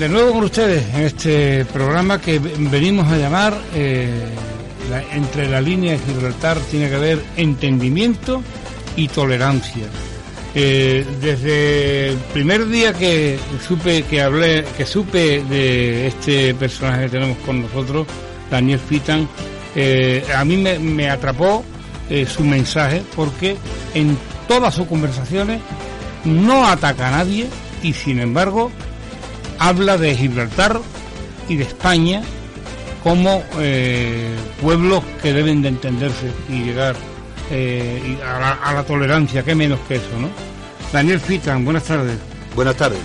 de nuevo con ustedes en este programa que venimos a llamar eh, entre la línea de Gibraltar tiene que haber entendimiento y tolerancia. Eh, desde el primer día que supe que hablé, que supe de este personaje que tenemos con nosotros, Daniel Fitan, eh, a mí me, atrapó eh, su mensaje porque en todas sus conversaciones no ataca a nadie y sin embargo habla de Gibraltar y de España como pueblos que deben de entenderse y llegar eh, a, la, tolerancia, que menos que eso, ¿no? Daniel Fitan, buenas tardes. Buenas tardes.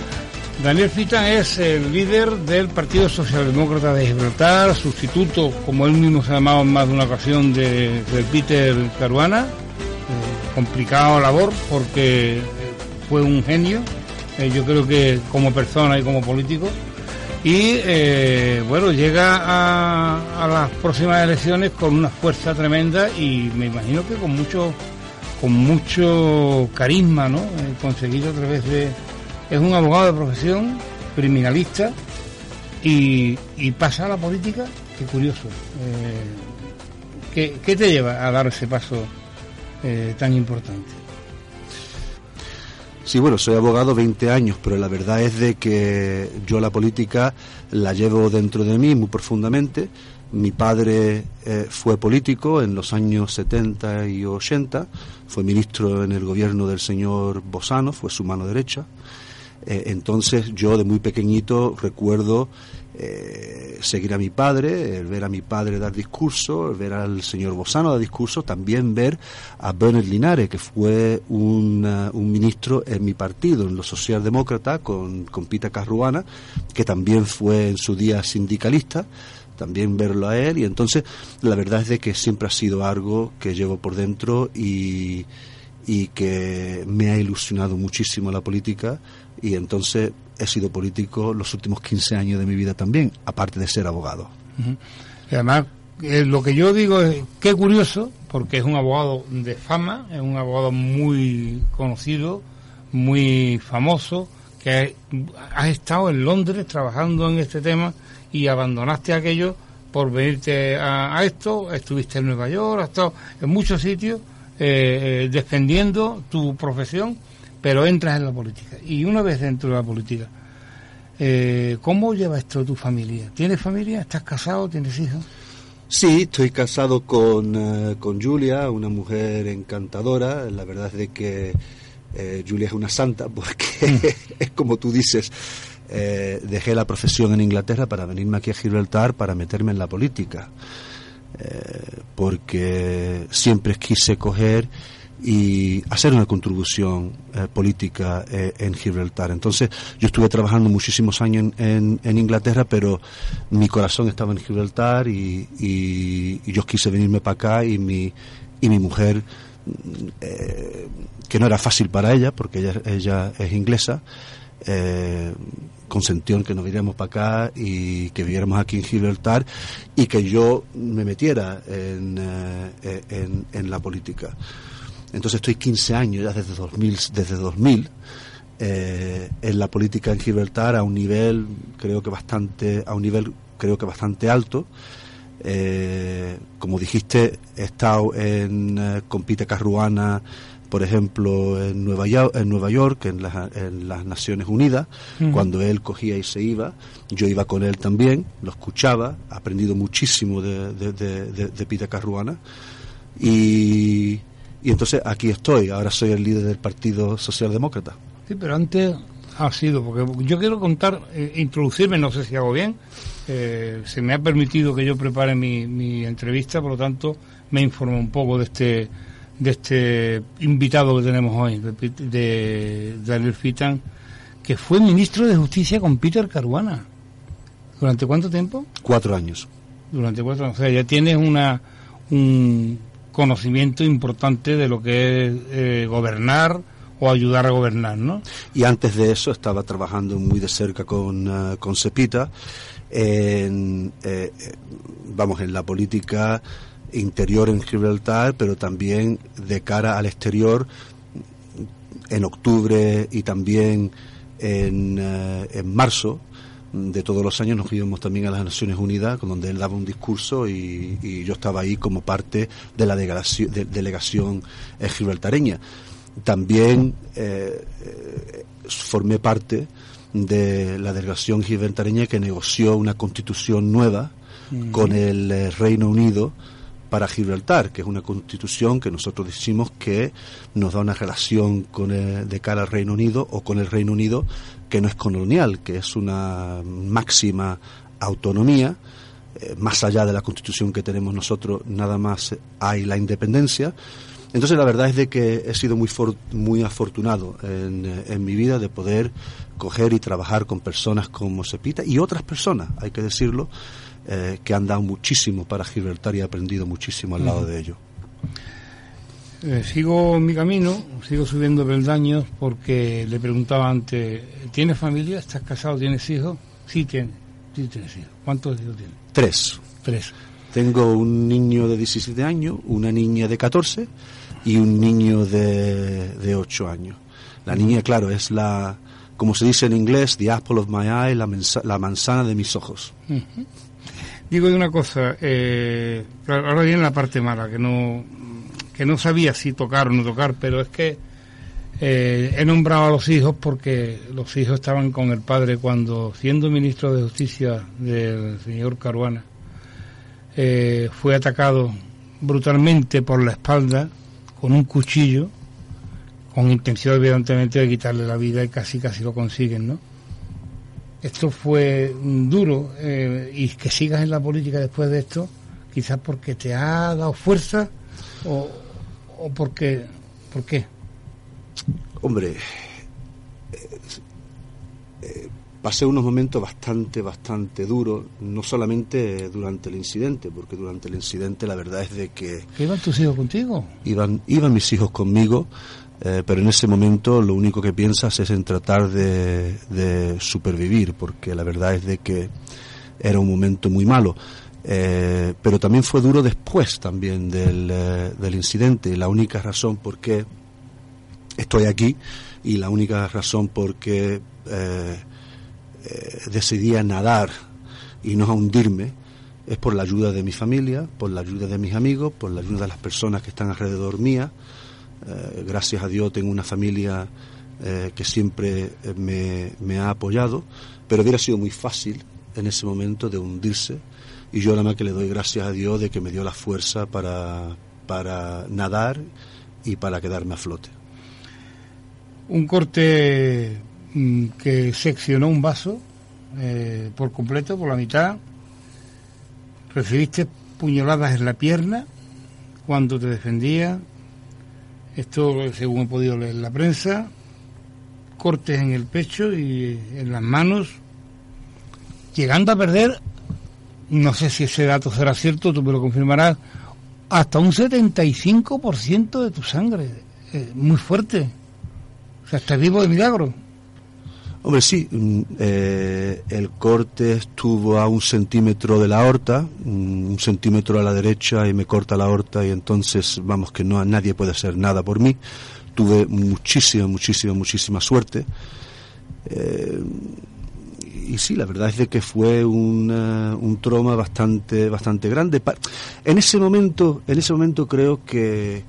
Daniel Fitan es el líder del Partido Socialdemócrata de Gibraltar, sustituto, como él mismo se ha llamado en más de una ocasión, de, Peter Caruana. Eh, complicado labor porque fue un genio, eh, yo creo que como persona y como político y eh, bueno, llega a, las próximas elecciones con una fuerza tremenda y me imagino que con mucho con mucho carisma, ¿no? Eh, conseguido a través de... Es un abogado de profesión, criminalista, y, pasa a la política, qué curioso. Eh, ¿qué, te lleva a dar ese paso tan importante? Sí, bueno, soy abogado 20 años, pero la verdad es de que yo la política la llevo dentro de mí muy profundamente. Mi padre eh, fue político en los años 70 y 80, fue ministro en el gobierno del señor Bosano, fue su mano derecha. Eh, entonces yo de muy pequeñito recuerdo eh, seguir a mi padre, ver a mi padre dar discurso, ver al señor Bosano dar discurso, también ver a Bernard Linares, que fue un, un ministro en mi partido, en los socialdemócratas, con, con Pita Carruana, que también fue en su día sindicalista también verlo a él y entonces la verdad es de que siempre ha sido algo que llevo por dentro y, y que me ha ilusionado muchísimo la política y entonces he sido político los últimos 15 años de mi vida también, aparte de ser abogado. Además, eh, lo que yo digo es, qué curioso, porque es un abogado de fama, es un abogado muy conocido, muy famoso, que has estado en Londres trabajando en este tema y abandonaste aquello por venirte a, esto, estuviste en Nueva York, has estado en muchos sitios eh, eh, defendiendo tu profesión pero entras en la política. Y una vez dentro de la política, eh, ¿cómo lleva esto tu familia? ¿Tienes familia? ¿Estás casado? ¿Tienes hijos? Sí, estoy casado con, eh, con Julia, una mujer encantadora. La verdad es de que eh, Julia es una santa porque mm. es como tú dices. dejé la profesión en Inglaterra para venirme aquí a Gibraltar para meterme en la política. porque siempre quise coger y hacer una contribución eh, política eh, en Gibraltar. Entonces, yo estuve trabajando muchísimos años en, en, Inglaterra, pero mi corazón estaba en Gibraltar y, y, yo quise venirme para acá y mi, y mi mujer, eh, que no era fácil para ella, porque ella, ella es inglesa, consentió en que nos viniéramos para acá y que viviéramos aquí en Gibraltar y que yo me metiera en, en la política. Entonces estoy 15 años ya desde 2000, desde 2000 eh, en la política en Gibraltar a un nivel creo que bastante a un nivel creo que bastante alto. Eh, como dijiste, he estado en, eh, con Peter Carruana, por ejemplo, en Nueva York, en, Nueva York, en, las Naciones Unidas, cuando él cogía y se iba, yo iba con él también, lo escuchaba, he aprendido muchísimo de, de, de, de Peter Carruana y y entonces aquí estoy, ahora soy el líder del Partido Socialdemócrata. Sí, pero antes ha sido, porque yo quiero contar, eh, introducirme, no sé si hago bien, eh, se me ha permitido que yo prepare mi, entrevista, por lo tanto me informo un poco de este de este invitado que tenemos hoy, de, de Daniel Fitan, que fue ministro de Justicia con Peter Caruana. ¿Durante cuánto tiempo? Cuatro años. Durante cuatro años. O sea, ya tienes una, un, conocimiento importante de lo que es eh, gobernar o ayudar a gobernar, ¿no? Y antes de eso estaba trabajando muy de cerca con, uh, con Cepita en, eh, vamos, en la política interior en Gibraltar, pero también de cara al exterior en octubre y también en, en marzo de todos los años nos íbamos también a las Naciones Unidas, con donde él daba un discurso y, yo estaba ahí como parte de la delegación, delegación eh, gibraltareña. También eh, eh, formé parte de la delegación gibraltareña que negoció una constitución nueva con el Reino Unido para Gibraltar, que es una constitución que nosotros decimos que nos da una relación con de cara al Reino Unido o con el Reino Unido que no es colonial, que es una máxima autonomía. Eh, más allá de la constitución que tenemos nosotros, nada más hay la independencia. Entonces la verdad es de que he sido muy, muy afortunado en, eh, en, mi vida de poder coger y trabajar con personas como Sepita y otras personas, hay que decirlo, eh, que han dado muchísimo para Gibraltar y he aprendido muchísimo al lado de ellos. Eh, sigo mi camino, sigo subiendo peldaños porque le preguntaba antes, ¿tienes familia? ¿Estás casado? ¿Tienes hijos? Sí, tiene, sí tienes hijos. ¿Cuántos hijos tienes? Tres. Tres. Tengo un niño de 17 años, una niña de 14 y un niño de, de 8 años. La niña, claro, es la, como se dice en inglés, the apple of my eye, la, la manzana de mis ojos. Digo de una cosa, eh, ahora viene la parte mala, que no, que no sabía si tocar o no tocar, pero es que eh, he nombrado a los hijos porque los hijos estaban con el padre cuando, siendo ministro de Justicia del señor Caruana, eh, fue atacado brutalmente por la espalda con un cuchillo, con intención evidentemente de quitarle la vida y casi casi lo consiguen, ¿no? Esto fue duro eh, y que sigas en la política después de esto, quizás porque te ha dado fuerza o, o porque, ¿por qué? Hombre, eh, eh, pasé unos momentos bastante, bastante duros, no solamente durante el incidente, porque durante el incidente la verdad es de que... ¿Iban tus hijos contigo? Iban, iban mis hijos conmigo, eh, pero en ese momento lo único que piensas es en tratar de, supervivir, porque la verdad es de que era un momento muy malo. Eh, pero también fue duro después también del, eh, del incidente. La única razón por qué estoy aquí y la única razón por qué decidí nadar y no a hundirme es por la ayuda de mi familia, por la ayuda de mis amigos, por la ayuda de las personas que están alrededor mía. Eh, gracias a Dios tengo una familia eh, que siempre eh, me, ha apoyado, pero hubiera sido muy fácil en ese momento de hundirse y yo nada más que le doy gracias a Dios de que me dio la fuerza para, para nadar y para quedarme a flote. Un corte mm, que seccionó un vaso por completo, por la mitad. Recibiste puñaladas en la pierna cuando te defendía, esto, según he podido leer en la prensa, cortes en el pecho y en las manos, llegando a perder, no sé si ese dato será cierto, tú me lo confirmarás, hasta un 75% de tu sangre. Muy fuerte. O sea, estás vivo de milagro. Hombre, sí, mm, eh, el corte estuvo a un centímetro de la aorta, mm, un centímetro a la derecha y me corta la aorta y entonces, vamos, que no nadie puede hacer nada por mí. Tuve muchísima, muchísima, muchísima suerte. Eh, y sí, la verdad es de que fue un, trauma bastante, bastante grande. En ese momento, en ese momento creo que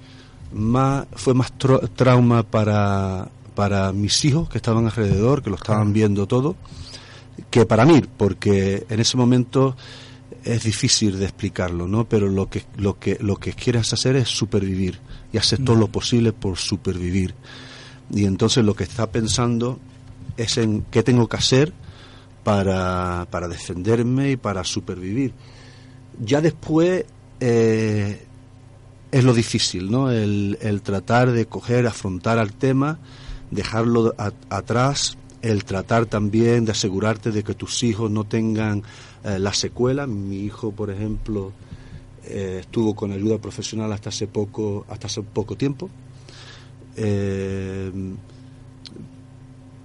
más, fue más trauma para para mis hijos que estaban alrededor, que lo estaban viendo todo, que para mí, porque en ese momento es difícil de explicarlo, ¿no? Pero lo que lo que lo que quieres hacer es supervivir y hacer todo lo posible por supervivir. Y entonces lo que está pensando es en qué tengo que hacer para, para defenderme y para supervivir. Ya después eh, es lo difícil, ¿no? El, el tratar de coger, afrontar al tema dejarlo atrás, el tratar también de asegurarte de que tus hijos no tengan eh, la secuela. Mi hijo, por ejemplo, eh, estuvo con ayuda profesional hasta hace poco, hasta hace poco tiempo. Eh,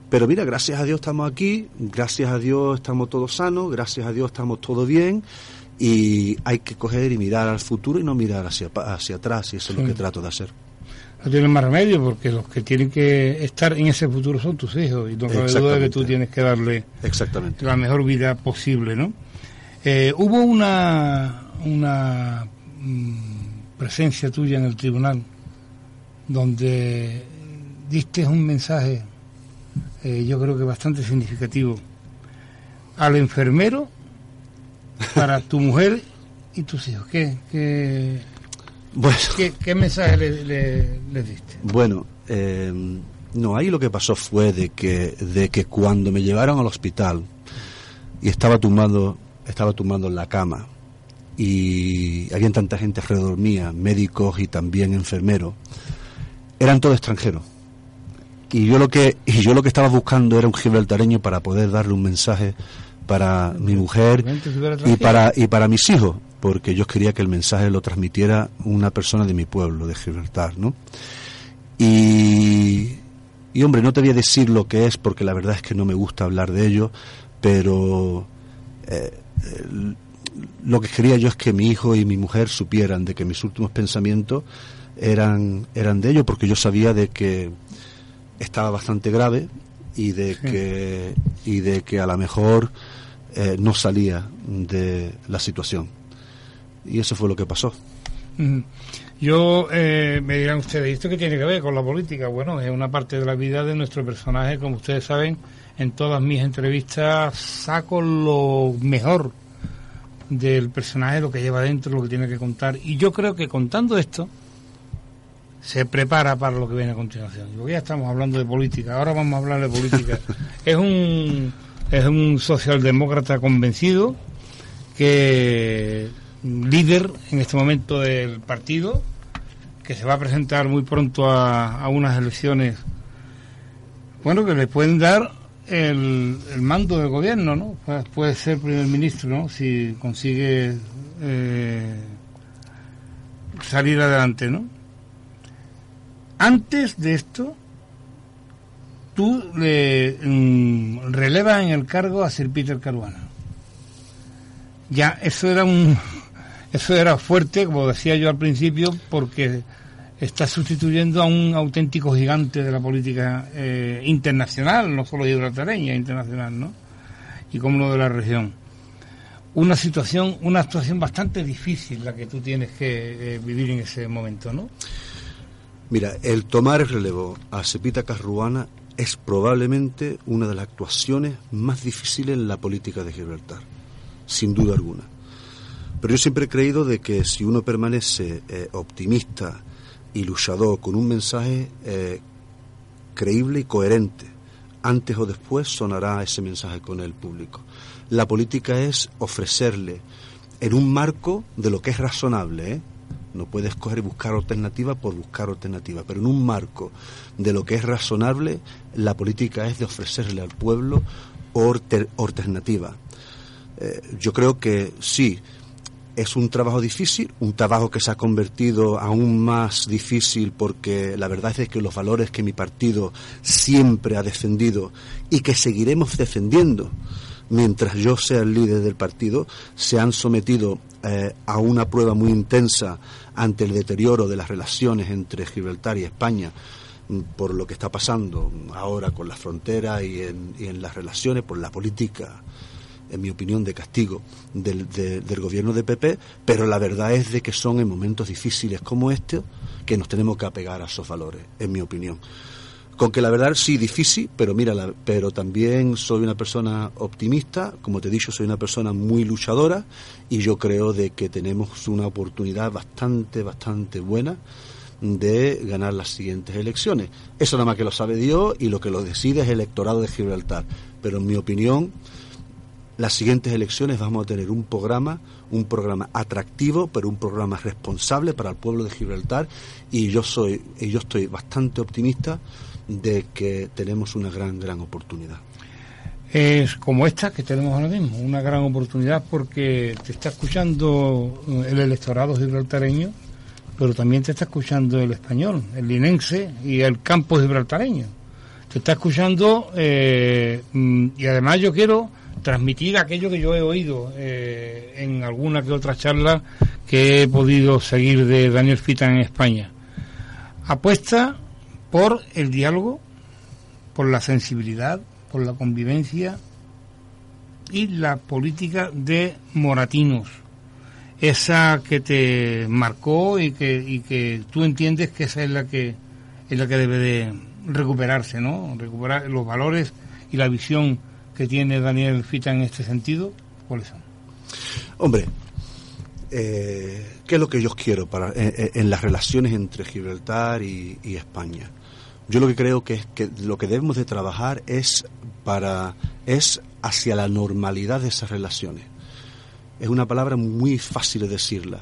pero mira, gracias a Dios estamos aquí, gracias a Dios estamos todos sanos, gracias a Dios estamos todos bien y hay que coger y mirar al futuro y no mirar hacia, hacia atrás y eso es lo que trato de hacer. No tienen más remedio porque los que tienen que estar en ese futuro son tus hijos y no cabe duda que tú tienes que darle Exactamente. la mejor vida posible, ¿no? Eh, hubo una, una mm, presencia tuya en el tribunal donde diste un mensaje, eh, yo creo que bastante significativo, al enfermero para tu mujer y tus hijos. ¿Qué, qué, Bueno, qué, qué mensaje le, diste? bueno eh, no, ahí lo que pasó fue de que, de que cuando me llevaron al hospital y estaba tumbado, estaba tumbado en la cama y había tanta gente alrededor mía, médicos y también enfermeros, eran todos extranjeros. Y yo lo que, y yo lo que estaba buscando era un gibraltareño para poder darle un mensaje para mi mujer y para, y para mis hijos, porque yo quería que el mensaje lo transmitiera una persona de mi pueblo, de Gibraltar, ¿no? Y, y hombre, no te voy a decir lo que es, porque la verdad es que no me gusta hablar de ello, pero eh, el- lo que quería yo es que mi hijo y mi mujer supieran de que mis últimos pensamientos eran, eran de ellos, porque yo sabía de que estaba bastante grave y de Sí. que y de que a lo mejor eh, no salía de la situación y eso fue lo que pasó. Yo, eh, me dirán ustedes, ¿y esto qué tiene que ver con la política? Bueno, es una parte de la vida de nuestro personaje, como ustedes saben, en todas mis entrevistas saco lo mejor del personaje, lo que lleva dentro, lo que tiene que contar, y yo creo que contando esto, se prepara para lo que viene a continuación. Porque ya estamos hablando de política, ahora vamos a hablar de política. es un es un socialdemócrata convencido que líder en este momento del partido que se va a presentar muy pronto a, unas elecciones bueno que le pueden dar el, mando del gobierno no puede ser primer ministro no si consigue eh, salir adelante no antes de esto, tú le mm, relevas en el cargo a Sir Peter Caruana. Ya, eso era un, eso era fuerte, como decía yo al principio, porque está sustituyendo a un auténtico gigante de la política eh, internacional, no solo gibraltareña, internacional, ¿no? Y como no de la región. Una situación, una actuación bastante difícil la que tú tienes que eh, vivir en ese momento, ¿no? mira el tomar el relevo a Cepita Carruana es probablemente una de las actuaciones más difíciles en la política de Gibraltar sin duda alguna pero yo siempre he creído de que si uno permanece eh, optimista y luchador con un mensaje eh, creíble y coherente antes o después sonará ese mensaje con el público. La política es ofrecerle en un marco de lo que es razonable, ¿eh? no puedes coger y buscar alternativa por buscar alternativa, pero en un marco de lo que es razonable, la política es de ofrecerle al pueblo alternativa. Yo creo que sí, es un trabajo difícil, un trabajo que se ha convertido aún más difícil porque la verdad es que los valores que mi partido siempre ha defendido y que seguiremos defendiendo mientras yo sea el líder del partido, se han sometido eh, a una prueba muy intensa ante el deterioro de las relaciones entre Gibraltar y España mm, por lo que está pasando ahora con la frontera y en, y en las relaciones, por la política en mi opinión, de castigo del, de- del gobierno de PP, pero la verdad es de que son en momentos difíciles como este que nos tenemos que apegar a esos valores, en mi opinión. Con que la verdad sí difícil, pero mira, la- pero también soy una persona optimista, como te he dicho, soy una persona muy luchadora y yo creo de que tenemos una oportunidad bastante, bastante buena de ganar las siguientes elecciones. Eso nada más que lo sabe Dios y lo que lo decide es el electorado de Gibraltar. Pero en mi opinión, las siguientes elecciones vamos a tener un programa, un programa atractivo, pero un programa responsable para el pueblo de Gibraltar y yo soy y yo estoy bastante optimista de que tenemos una gran gran oportunidad. es como esta que tenemos ahora mismo, una gran oportunidad porque te está escuchando eh, el electorado gibraltareño, pero también te está escuchando el español, el linense y el campo gibraltareño. Te está escuchando eh, mm, y además yo quiero transmitir aquello que yo he oído eh, en alguna que otra charla que he podido seguir de Daniel Fita en España. apuesta por el diálogo, por la sensibilidad, por la convivencia y la política de Moratinos, esa que te marcó y que, y que tú entiendes que esa es la que es la que debe de recuperarse, ¿no? Recuperar los valores y la visión que tiene Daniel Fita en este sentido, ¿cuáles son? Hombre, eh, ¿qué es lo que yo quiero para, eh, eh, en, las relaciones entre Gibraltar y, España? Yo lo que creo que es que lo que debemos de trabajar es para es hacia la normalidad de esas relaciones. Es una palabra muy fácil de decirla,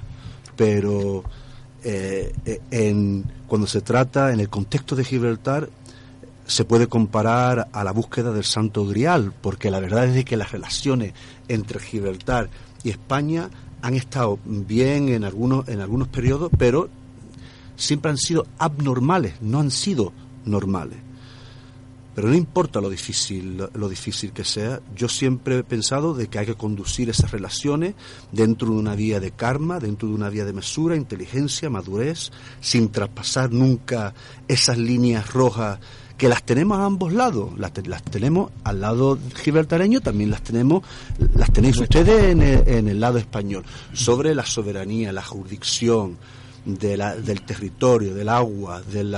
pero en, cuando se trata en el contexto de Gibraltar se puede comparar a la búsqueda del Santo Grial, porque la verdad es que las relaciones entre Gibraltar y España han estado bien en algunos, en algunos periodos, pero siempre han sido abnormales, no han sido normales. Pero no importa lo difícil, lo difícil que sea, yo siempre he pensado de que hay que conducir esas relaciones dentro de una vía de karma, dentro de una vía de mesura, inteligencia, madurez, sin traspasar nunca esas líneas rojas que las tenemos a ambos lados, las, tenemos al lado gibraltareño, también las tenemos, las tenéis ustedes en el, lado español, sobre la soberanía, la jurisdicción, del territorio, del agua, del,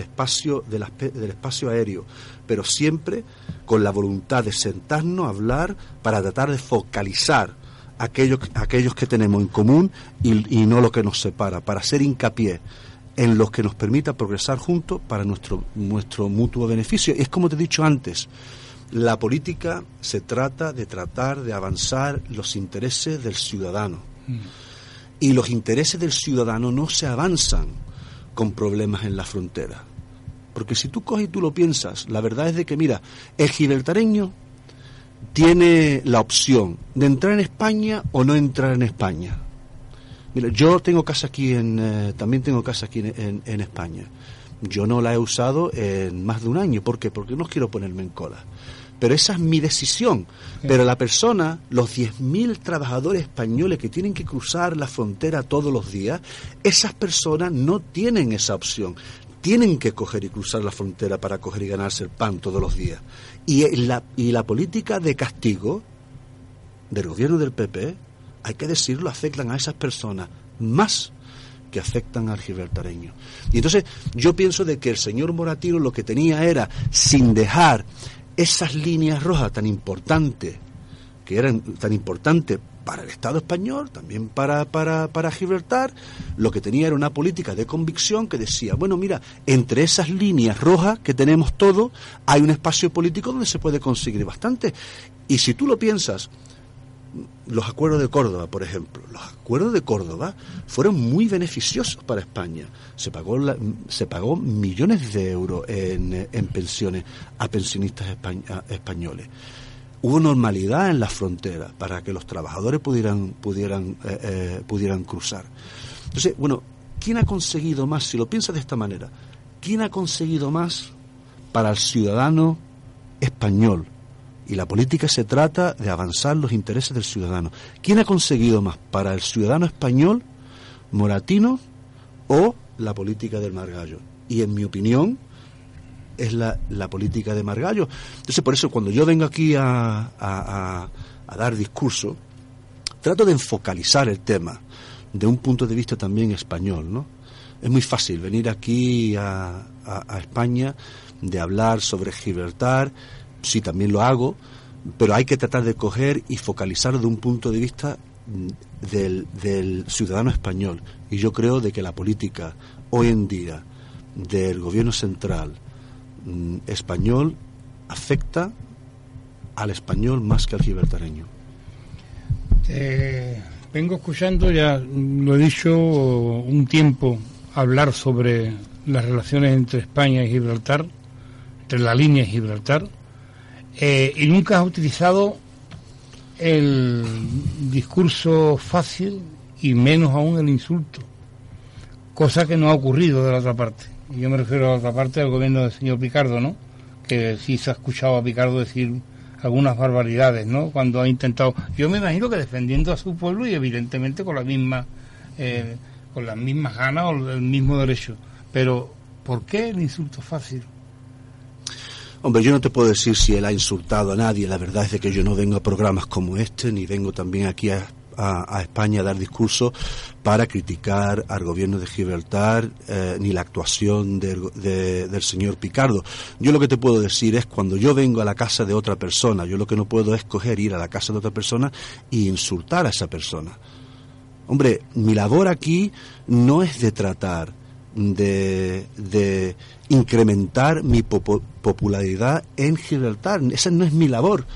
espacio, del espacio aéreo, pero siempre con la voluntad de sentarnos a hablar para tratar de focalizar aquellos, aquellos que tenemos en común y, y no lo que nos separa, para hacer hincapié en los que nos permita progresar juntos para nuestro, nuestro mutuo beneficio. Es como te he dicho antes, la política se trata de tratar de avanzar los intereses del ciudadano. Mm. Y los intereses del ciudadano no se avanzan con problemas en la frontera. Porque si tú coges y tú lo piensas, la verdad es de que, mira, el gibraltareño tiene la opción de entrar en España o no entrar en España. Mira, yo tengo casa aquí en, eh, también tengo casa aquí en, en, España. Yo no la he usado en más de un año. ¿Por qué? Porque no quiero ponerme en cola. Pero esa es mi decisión. Pero la persona, los 10.000 trabajadores españoles que tienen que cruzar la frontera todos los días, esas personas no tienen esa opción. Tienen que coger y cruzar la frontera para coger y ganarse el pan todos los días. Y la, y la política de castigo del gobierno del PP hay que decirlo, afectan a esas personas más que afectan al gibraltareño. Y entonces yo pienso de que el señor Moratino lo que tenía era, sin dejar esas líneas rojas tan importantes, que eran tan importantes para el Estado español, también para, para, para Gibraltar, lo que tenía era una política de convicción que decía, bueno, mira, entre esas líneas rojas que tenemos todos, hay un espacio político donde se puede conseguir bastante. Y si tú lo piensas, los acuerdos de Córdoba, por ejemplo. Los acuerdos de Córdoba fueron muy beneficiosos para España. Se pagó, se pagó millones de euros en, pensiones a pensionistas españoles. Hubo normalidad en la frontera para que los trabajadores pudieran, pudieran, eh, eh, pudieran cruzar. Entonces, bueno, ¿quién ha conseguido más? Si lo piensas de esta manera, ¿quién ha conseguido más para el ciudadano español? Y la política se trata de avanzar los intereses del ciudadano. ¿Quién ha conseguido más para el ciudadano español, Moratino o la política del Margallo? Y en mi opinión, es la, política de Margallo. Entonces, por eso cuando yo vengo aquí a, a, dar discurso, trato de enfocalizar el tema de un punto de vista también español, ¿no? Es muy fácil venir aquí a, a España de hablar sobre Gibraltar, sí también lo hago, pero hay que tratar de coger y focalizarlo de un punto de vista mm, del, ciudadano español. Y yo creo de que la política hoy en día del gobierno central mm, español afecta al español más que al gibraltareño. vengo escuchando, ya lo he dicho un tiempo, hablar sobre las relaciones entre España y Gibraltar, entre la línea y Gibraltar. Eh, y nunca has utilizado el discurso fácil y menos aún el insulto, cosa que no ha ocurrido de la otra parte. Y yo me refiero a la otra parte del gobierno del señor Picardo, ¿no? Que sí se ha escuchado a Picardo decir algunas barbaridades, ¿no? Cuando ha intentado, yo me imagino que defendiendo a su pueblo y evidentemente con la misma, eh, con las mismas ganas o el mismo derecho pero ¿por qué el insulto fácil? Hombre, yo no te puedo decir si él ha insultado a nadie. La verdad es de que yo no vengo a programas como este, ni vengo también aquí a, España a dar discursos para criticar al gobierno de Gibraltar eh, ni la actuación del señor Picardo. Yo lo que te puedo decir es cuando yo vengo a la casa de otra persona, yo lo que no puedo es coger, ir a la casa de otra persona e insultar a esa persona. Hombre, mi labor aquí no es de tratar de, de incrementar mi popularidad en Gibraltar. Esa no es mi labor.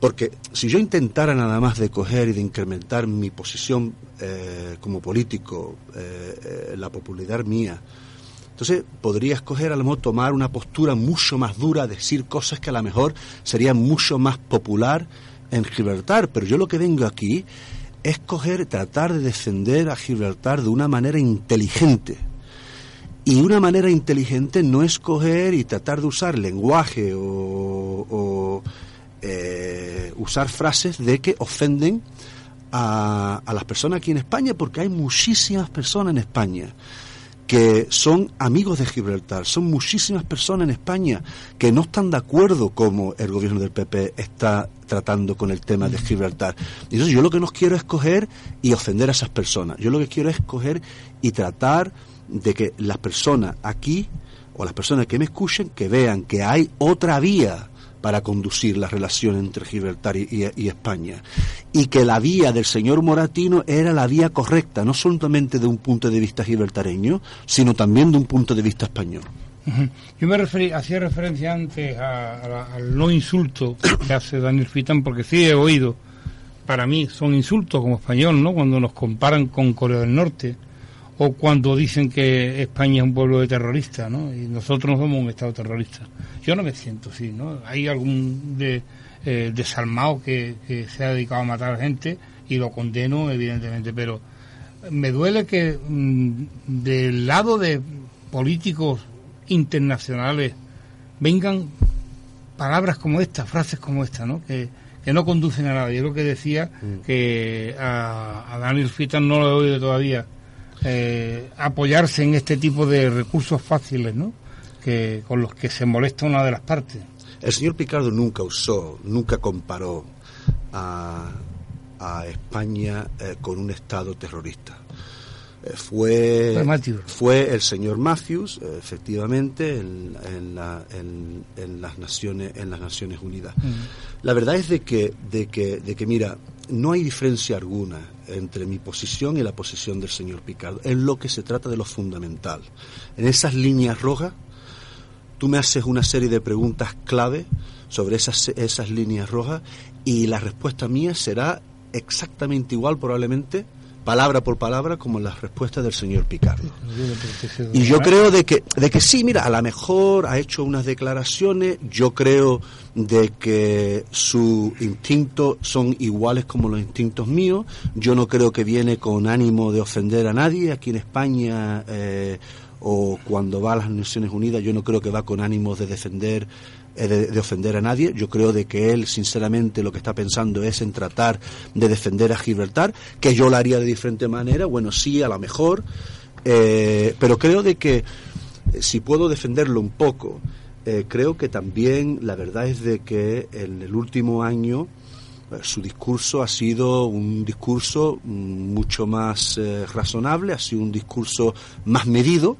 Porque si yo intentara nada más de coger y de incrementar mi posición eh, como político, eh, eh, la popularidad mía, entonces podría escoger a lo mejor tomar una postura mucho más dura, decir cosas que a lo mejor serían mucho más popular en Gibraltar. Pero yo lo que vengo aquí es coger, tratar de defender a Gibraltar de una manera inteligente y una manera inteligente no es coger y tratar de usar lenguaje o, eh, usar frases de que ofenden a, a, las personas aquí en España, porque hay muchísimas personas en España que son amigos de Gibraltar, son muchísimas personas en España que no están de acuerdo como el gobierno del PP está tratando con el tema de Gibraltar. Y entonces yo lo que no quiero es coger y ofender a esas personas. Yo lo que quiero es coger y tratar de que las personas aquí o las personas que me escuchen que vean que hay otra vía para conducir la relación entre Gibraltar y, España. Y que la vía del señor Moratino era la vía correcta, no solamente de un punto de vista gibraltareño, sino también de un punto de vista español. Yo me referí, hacía referencia antes al no insulto que hace Daniel Fitán, porque sí he oído, para mí son insultos como español, ¿no? Cuando nos comparan con Corea del Norte, o cuando dicen que España es un pueblo de terroristas, ¿no? Y nosotros no somos un Estado terrorista. Yo no me siento así, ¿no? Hay algún de, eh, desalmado que, se ha dedicado a matar a gente y lo condeno, evidentemente, pero me duele que mm, del lado de políticos internacionales vengan palabras como esta, frases como esta, ¿no? Que, que no conducen a nada. Yo lo que decía mm. que a, a Daniel Fitan no lo he oído todavía eh, apoyarse en este tipo de recursos fáciles, ¿no? Que, con los que se molesta una de las partes. El señor Picardo nunca usó, nunca comparó a, España eh, con un Estado terrorista. Eh, fue, fue el señor Matthews, efectivamente, en, en, las Naciones, en las Naciones Unidas. La verdad es de que, de que, de que, mira, no hay diferencia alguna entre mi posición y la posición del señor Picardo. En lo que se trata de lo fundamental. En esas líneas rojas, tú me haces una serie de preguntas clave sobre esas, esas líneas rojas y la respuesta mía será exactamente igual probablemente palabra por palabra como las respuestas del señor Picardo. Y yo creo de que, de que sí, mira, a lo mejor ha hecho unas declaraciones, yo creo de que sus instintos son iguales como los instintos míos, yo no creo que viene con ánimo de ofender a nadie aquí en España. Eh, o cuando va a las Naciones Unidas, yo no creo que va con ánimos de defender eh, de, ofender a nadie. Yo creo de que él, sinceramente, lo que está pensando es en tratar de defender a Gibraltar, que yo lo haría de diferente manera. Bueno, sí, a lo mejor, eh, pero creo de que eh, si puedo defenderlo un poco, creo que también la verdad es de que en el último año su discurso ha sido un discurso mm, mucho más razonable, ha sido un discurso más medido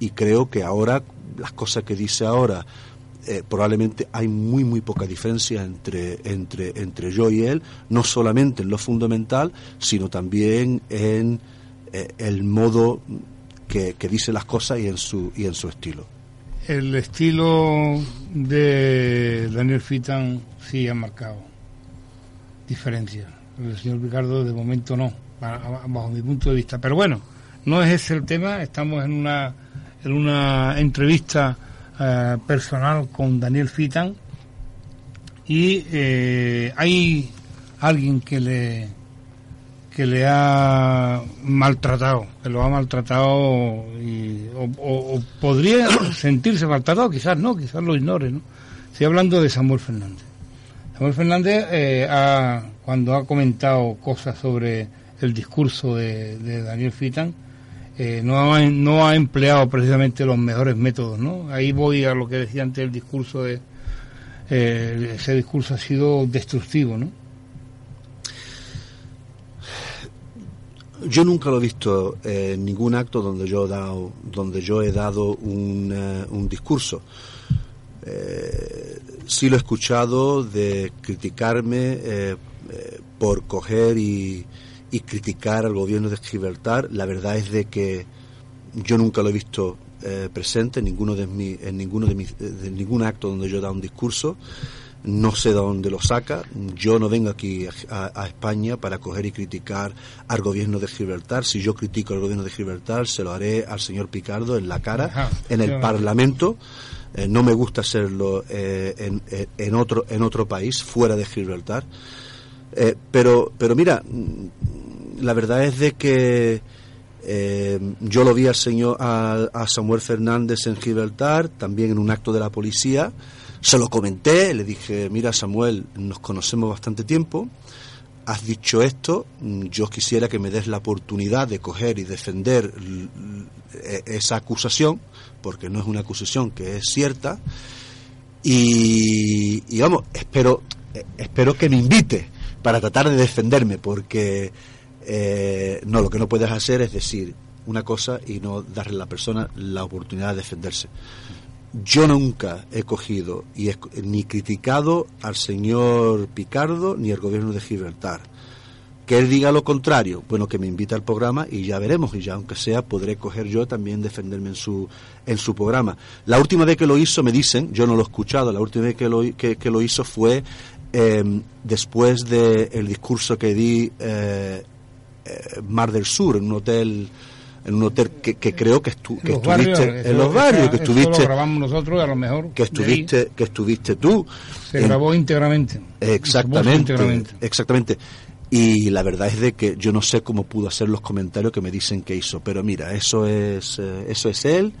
y creo que ahora las cosas que dice ahora, eh, probablemente hay muy muy poca diferencia entre, entre, entre yo y él, no solamente en lo fundamental, sino también en eh, el modo que, dice las cosas y en su, y en su estilo. El estilo de Daniel Fitan sí ha marcado diferencia. El señor Ricardo de momento no, bajo mi punto de vista. Pero bueno, no es ese el tema, estamos en una en una entrevista eh, personal con Daniel Fitan y eh, hay alguien que le que le ha maltratado, que lo ha maltratado y, o, podría sentirse maltratado, quizás no, quizás lo ignore, ¿no? Estoy hablando de Samuel Fernández. Samuel Fernández, eh, ha, cuando ha comentado cosas sobre el discurso de, de Daniel Fitan, eh, no, ha, no ha empleado precisamente los mejores métodos, ¿no? Ahí voy a lo que decía antes el discurso de... Eh, ese discurso ha sido destructivo, ¿no? Yo nunca lo he visto en ningún acto donde yo he dado, donde yo he dado un, eh, un discurso. Sí lo he escuchado de criticarme por coger y, y, criticar al gobierno de Gibraltar. La verdad es de que yo nunca lo he visto presente en ninguno de mi, en ninguno de, mis, de ningún acto donde yo he dado un discurso no sé de dónde lo saca. Yo no vengo aquí a, España para coger y criticar al gobierno de Gibraltar. Si yo critico al gobierno de Gibraltar, se lo haré al señor Picardo en la cara, en el Parlamento. Eh, no me gusta hacerlo eh, en, en, otro, en otro país, fuera de Gibraltar. Eh, pero, pero mira, la verdad es de que yo lo vi al señor, a Samuel Fernández en Gibraltar, también en un acto de la policía. Se lo comenté, le dije, mira Samuel, nos conocemos bastante tiempo, has dicho esto, yo quisiera que me des la oportunidad de coger y defender e, esa acusación, porque no es una acusación que es cierta, y, vamos, espero, espero que me invite para tratar de defenderme, porque eh, no, lo que no puedes hacer es decir una cosa y no darle a la persona la oportunidad de defenderse. Yo nunca he cogido y ni criticado al señor Picardo ni al gobierno de Gibraltar. Que él diga lo contrario, bueno, que me invita al programa y ya veremos, y ya aunque sea, podré coger yo también defenderme en su, en su programa. La última vez que lo hizo, me dicen, yo no lo he escuchado, la última vez que lo, que, lo hizo fue em, después del discurso que di eh, eh, Mar del Sur, en un hotel en un hotel que, creo que, estuviste en los barrios, que estuviste grabamos nosotros a lo mejor que estuviste que estuviste tú. Se grabó íntegramente. Exactamente, exactamente. Y la verdad es de que yo no sé cómo pudo hacer los comentarios que me dicen que hizo, pero mira, eso es eh, eso es él.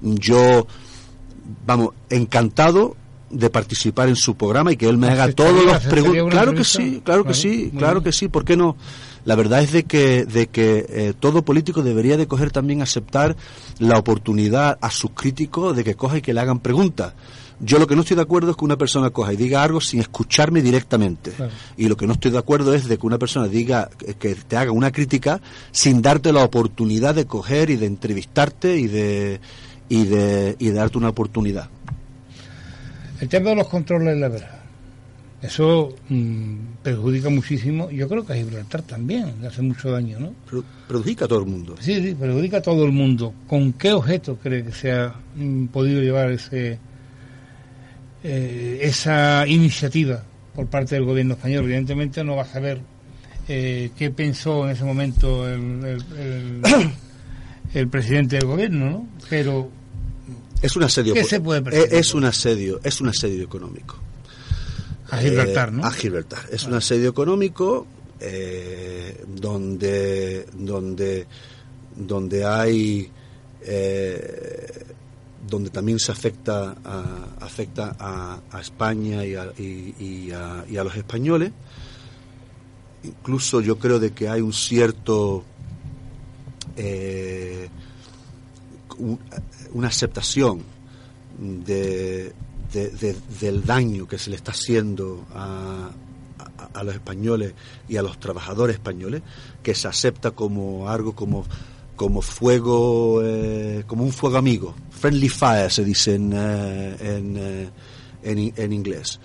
Yo vamos, encantado de participar en su programa y que él me haga todas las preguntas. Claro que sí, claro que sí, claro que sí, ¿por qué no? La verdad es de que, de que eh, todo político debería de coger también aceptar la oportunidad a sus críticos de que coja y que le hagan preguntas. Yo lo que no estoy de acuerdo es que una persona coja y diga algo sin escucharme directamente. Y lo que no estoy de acuerdo es de que una persona diga que te haga una crítica sin darte la oportunidad de coger y de entrevistarte y de y de, y de darte una oportunidad. El tema de los controles la verdad. Eso mm, perjudica muchísimo, yo creo que a Gibraltar también, le hace mucho daño, ¿no? perjudica a todo el mundo. Sí, sí, perjudica a todo el mundo. ¿Con qué objeto cree que se ha mm, podido llevar ese, eh, esa iniciativa por parte del gobierno español? Evidentemente no va a saber eh, qué pensó en ese momento el, el, presidente del gobierno, ¿no? Pero... Es un asedio. ¿Qué se puede eh, es un asedio, es un asedio económico a Gibraltar, ¿no? A Gibraltar. Es un asedio económico eh, donde, donde, donde hay. Eh, donde también se afecta a, afecta a, España y a, y, a, los españoles. Incluso yo creo de que hay un cierto eh, una aceptación de, del daño que se le está haciendo a, a, los españoles y a los trabajadores españoles, que se acepta como algo como, como fuego, eh, como un fuego amigo. Friendly fire se dice en, eh, eh, en, en inglés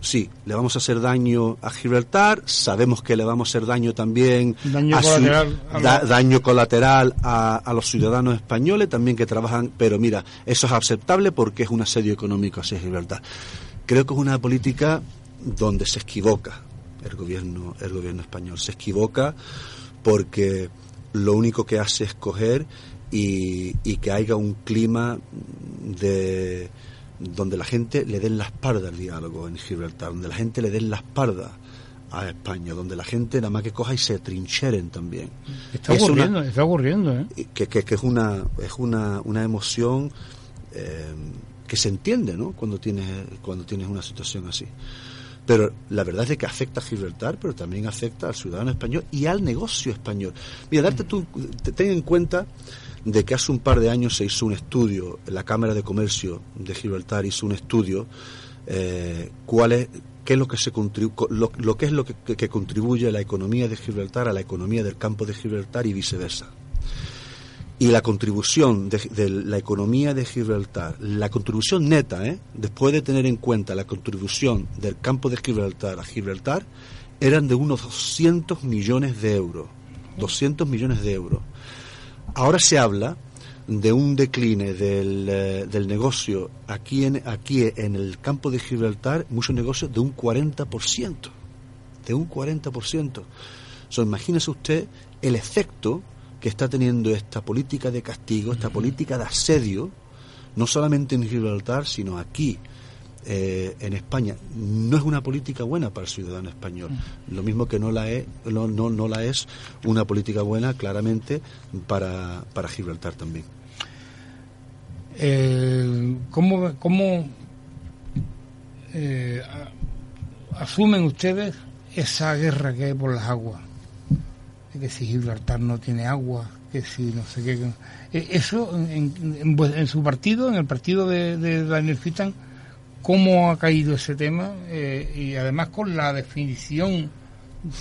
sí, le vamos a hacer daño a Gibraltar, sabemos que le vamos a hacer daño también daño a colateral, a daño colateral a, los ciudadanos españoles también que trabajan, pero mira, eso es aceptable porque es un asedio económico hacia Gibraltar. Creo que es una política donde se equivoca el gobierno, el gobierno español, se equivoca porque lo único que hace es coger y, y que haya un clima de donde la gente le den la espalda al diálogo en Gibraltar, donde la gente le den la espalda a España, donde la gente nada más que coja y se trincheren también. Está ocurriendo, está ocurriendo, ¿eh? Que, que, es una es una, una emoción eh, que se entiende, ¿no? Cuando tienes cuando tienes una situación así. Pero la verdad es que afecta a Gibraltar, pero también afecta al ciudadano español y al negocio español. Mira, darte tú, ten en cuenta de que hace un par de años se hizo un estudio, la Cámara de Comercio de Gibraltar hizo un estudio, eh, qué es lo que se lo, que es lo que, contribuye a la economía de Gibraltar, a la economía del campo de Gibraltar y viceversa. Y la contribución de, de la economía de Gibraltar, la contribución neta, ¿eh? después de tener en cuenta la contribución del campo de Gibraltar a Gibraltar, eran de unos 200 millones de euros. 200 millones de euros. Ahora se habla de un decline del, eh, del, negocio aquí en, aquí en el campo de Gibraltar, muchos negocios de un 40%. De un 40%. So, imagínese usted el efecto que está teniendo esta política de castigo, esta política de asedio, no solamente en Gibraltar, sino aquí, eh, en España. No es una política buena para el ciudadano español. Lo mismo que no la es, no, no, no la es una política buena, claramente, para, para Gibraltar también. Eh, ¿Cómo, cómo eh, asumen ustedes esa guerra que hay por las aguas? que si Gibraltar no tiene agua, que si no sé qué. Eso en, su partido, en el partido de, de Daniel Fitan, ¿cómo ha caído ese tema? Eh, y además con la definición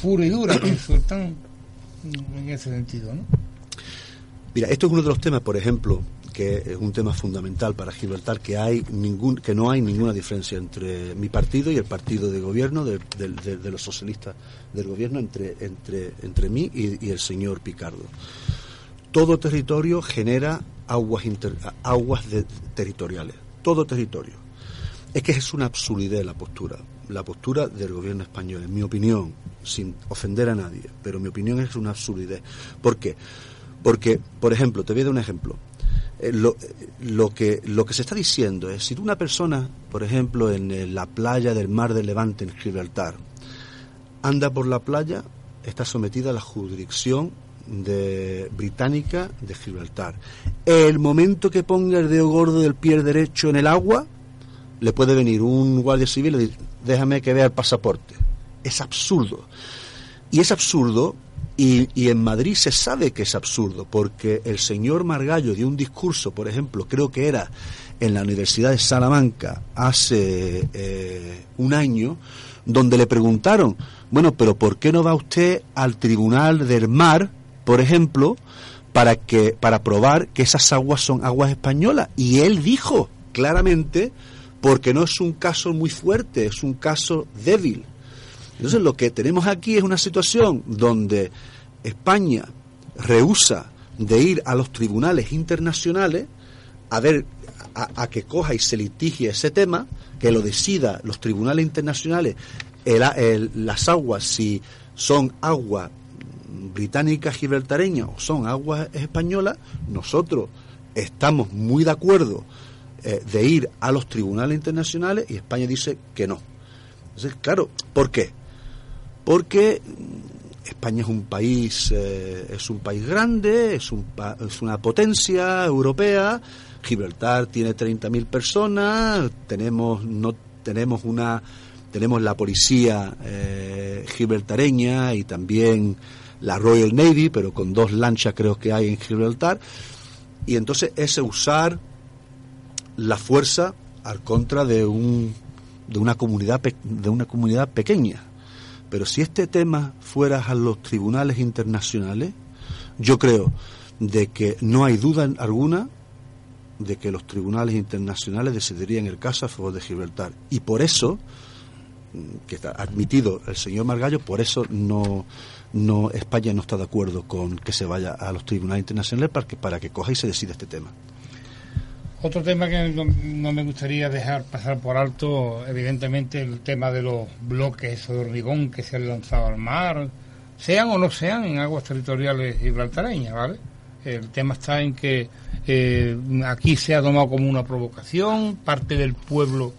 pura y dura que sueltan en ese sentido, ¿no? Mira, esto es uno de los temas, por ejemplo, que es un tema fundamental para Gibraltar, que hay ningún, que no hay ninguna diferencia entre mi partido y el partido de gobierno de, los socialistas del gobierno entre entre entre mí y, el señor Picardo. Todo territorio genera aguas aguas territoriales, todo territorio. Es que es una absurdidad la postura, la postura del gobierno español, en mi opinión, sin ofender a nadie, pero mi opinión es una absurdidad. ¿Por qué? Porque, por ejemplo, te voy a dar un ejemplo. Eh, que, lo que se está diciendo es, si una persona, por ejemplo, en la playa del mar de Levante, en Gibraltar, anda por la playa, está sometida a la jurisdicción de, británica de Gibraltar. El momento que ponga el dedo gordo del pie derecho en el agua, le puede venir un guardia civil y decir, déjame que vea el pasaporte. Es absurdo. Y es absurdo y, en Madrid se sabe que es absurdo, porque el señor Margallo dio un discurso, por ejemplo, creo que era en la Universidad de Salamanca hace eh, un año, donde le preguntaron, bueno, pero ¿por qué no va usted al Tribunal del Mar, por ejemplo, para que para probar que esas aguas son aguas españolas? Y él dijo claramente, porque no es un caso muy fuerte, es un caso débil. Entonces lo que tenemos aquí es una situación donde España rehúsa de ir a los tribunales internacionales a ver a, que coja y se litigie ese tema, que lo decida los tribunales internacionales, las aguas si son aguas británicas gibraltareñas o son aguas españolas, nosotros estamos muy de acuerdo eh, de ir a los tribunales internacionales y España dice que no. Entonces, claro, ¿por qué? porque España es un país eh, es un país grande, es, un, es una potencia europea, Gibraltar tiene 30.000 personas, tenemos no tenemos una tenemos la policía eh, gibraltareña y también la Royal Navy, pero con dos lanchas creo que hay en Gibraltar, y entonces ese usar la fuerza al contra de un de una comunidad de una comunidad pequeña pero si este tema fuera a los tribunales internacionales, yo creo de que no hay duda alguna de que los tribunales internacionales decidirían el caso a favor de Gibraltar. Y por eso, que está admitido el señor Margallo, por eso no, no España no está de acuerdo con que se vaya a los tribunales internacionales para que, para que coja y se decida este tema. Otro tema que no, me gustaría dejar pasar por alto, evidentemente, el tema de los bloques de hormigón que se han lanzado al mar, sean o no sean en aguas territoriales gibraltareñas, ¿vale? El tema está en que eh, aquí se ha tomado como una provocación, parte del pueblo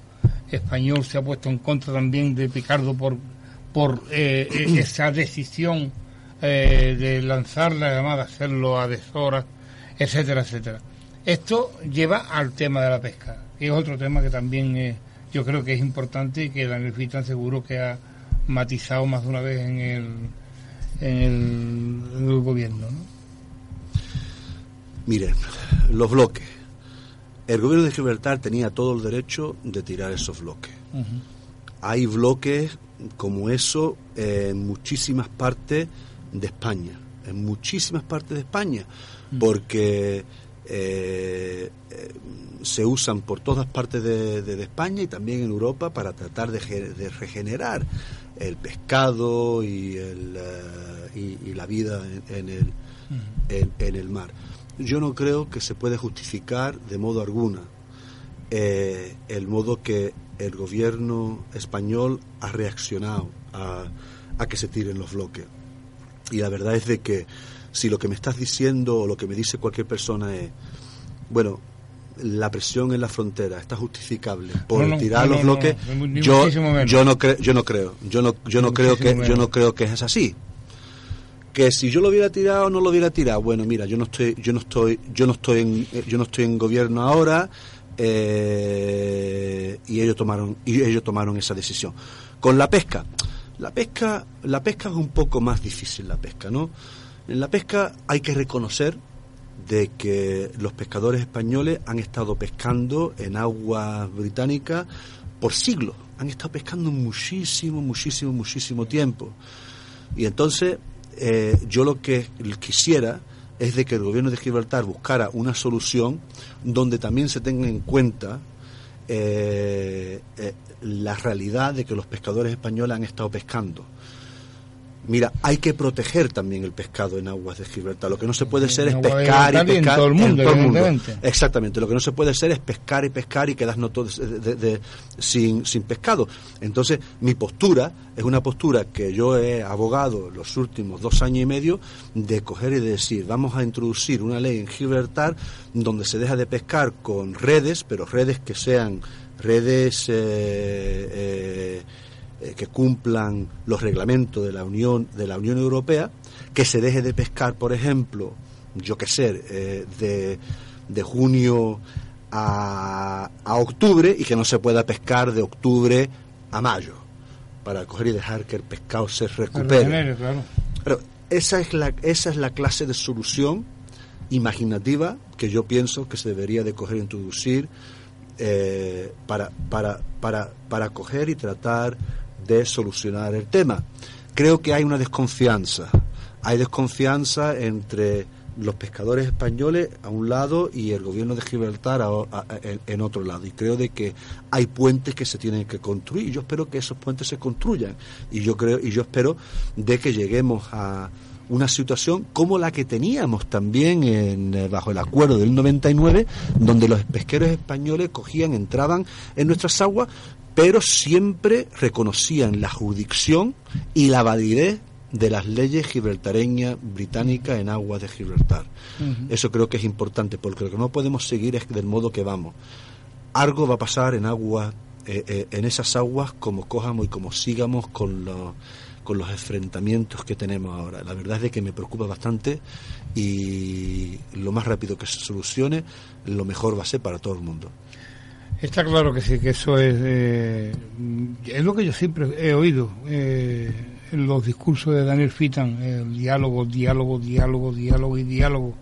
español se ha puesto en contra también de Picardo por, por eh, e-, esa decisión eh, de lanzar la llamada, hacerlo a deshoras, etcétera, etcétera. Esto lleva al tema de la pesca, y es otro tema que también yo creo que es importante y que Daniel Fitan seguro que ha matizado más de una vez en el, en el, gobierno. ¿no? Mire, los bloques. El gobierno de Gibraltar tenía todo el derecho de tirar esos bloques. Hay bloques como eso en muchísimas partes de España, en muchísimas partes de España, porque eh, eh, se usan por todas partes de, España y también en Europa para tratar de, regenerar el pescado y, el, eh, y, la vida en, el, en, el mar. Yo no creo que se puede justificar de modo alguna el modo que el gobierno español ha reaccionado a, a que se tiren los bloques. Y la verdad es de que si lo que me estás diciendo o lo que me dice cualquier persona es, bueno, la presión en la frontera está justificable por tirar los bloques, yo, yo no creo, yo no creo, yo no, yo no creo que, yo no creo que es así. Que si yo lo hubiera tirado o no lo hubiera tirado, bueno, mira, yo no estoy, yo no estoy, yo no estoy en, yo no estoy en gobierno ahora, eh, y ellos tomaron, y ellos tomaron esa decisión. Con la pesca, la pesca, la pesca es un poco más difícil la pesca, ¿no? En la pesca hay que reconocer de que los pescadores españoles han estado pescando en aguas británicas por siglos, han estado pescando muchísimo, muchísimo, muchísimo tiempo. Y entonces eh, yo lo que quisiera es de que el gobierno de Gibraltar buscara una solución donde también se tenga en cuenta eh, eh, la realidad de que los pescadores españoles han estado pescando. Mira, hay que proteger también el pescado en aguas de Gibraltar. Lo que no se puede ser es pescar y pescar en todo el mundo. Exactamente. Lo que no se puede hacer es pescar y pescar y quedarnos todos sin, sin pescado. Entonces, mi postura es una postura que yo he abogado los últimos dos años y medio de coger y de decir, vamos a introducir una ley en Gibraltar donde se deja de pescar con redes, pero redes que sean redes... Eh, eh, eh, que cumplan los reglamentos de la Unión de la Unión Europea, que se deje de pescar, por ejemplo, yo qué sé, eh, de, de, junio a, a, octubre y que no se pueda pescar de octubre a mayo, para coger y dejar que el pescado se recupere. Pero esa es la esa es la clase de solución imaginativa que yo pienso que se debería de coger e introducir eh, para, para, para, para coger y tratar de solucionar el tema. Creo que hay una desconfianza. Hay desconfianza entre los pescadores españoles a un lado y el gobierno de Gibraltar en otro lado. Y creo de que hay puentes que se tienen que construir. Yo espero que esos puentes se construyan. Y yo creo y yo espero de que lleguemos a una situación como la que teníamos también eh, bajo el acuerdo del 99, donde los pesqueros españoles cogían, entraban en nuestras aguas, pero siempre reconocían la jurisdicción y la validez de las leyes gibraltareñas británicas en aguas de Gibraltar. Eso creo que es importante, porque lo que no podemos seguir es del modo que vamos. Algo va a pasar en aguas, eh, eh, en esas aguas, como cojamos y como sigamos con los con los enfrentamientos que tenemos ahora. La verdad es de que me preocupa bastante y lo más rápido que se solucione, lo mejor va a ser para todo el mundo. Está claro que sí, que eso es, eh, es lo que yo siempre he oído eh, en los discursos de Daniel Fitan, el diálogo, diálogo, diálogo, diálogo y diálogo.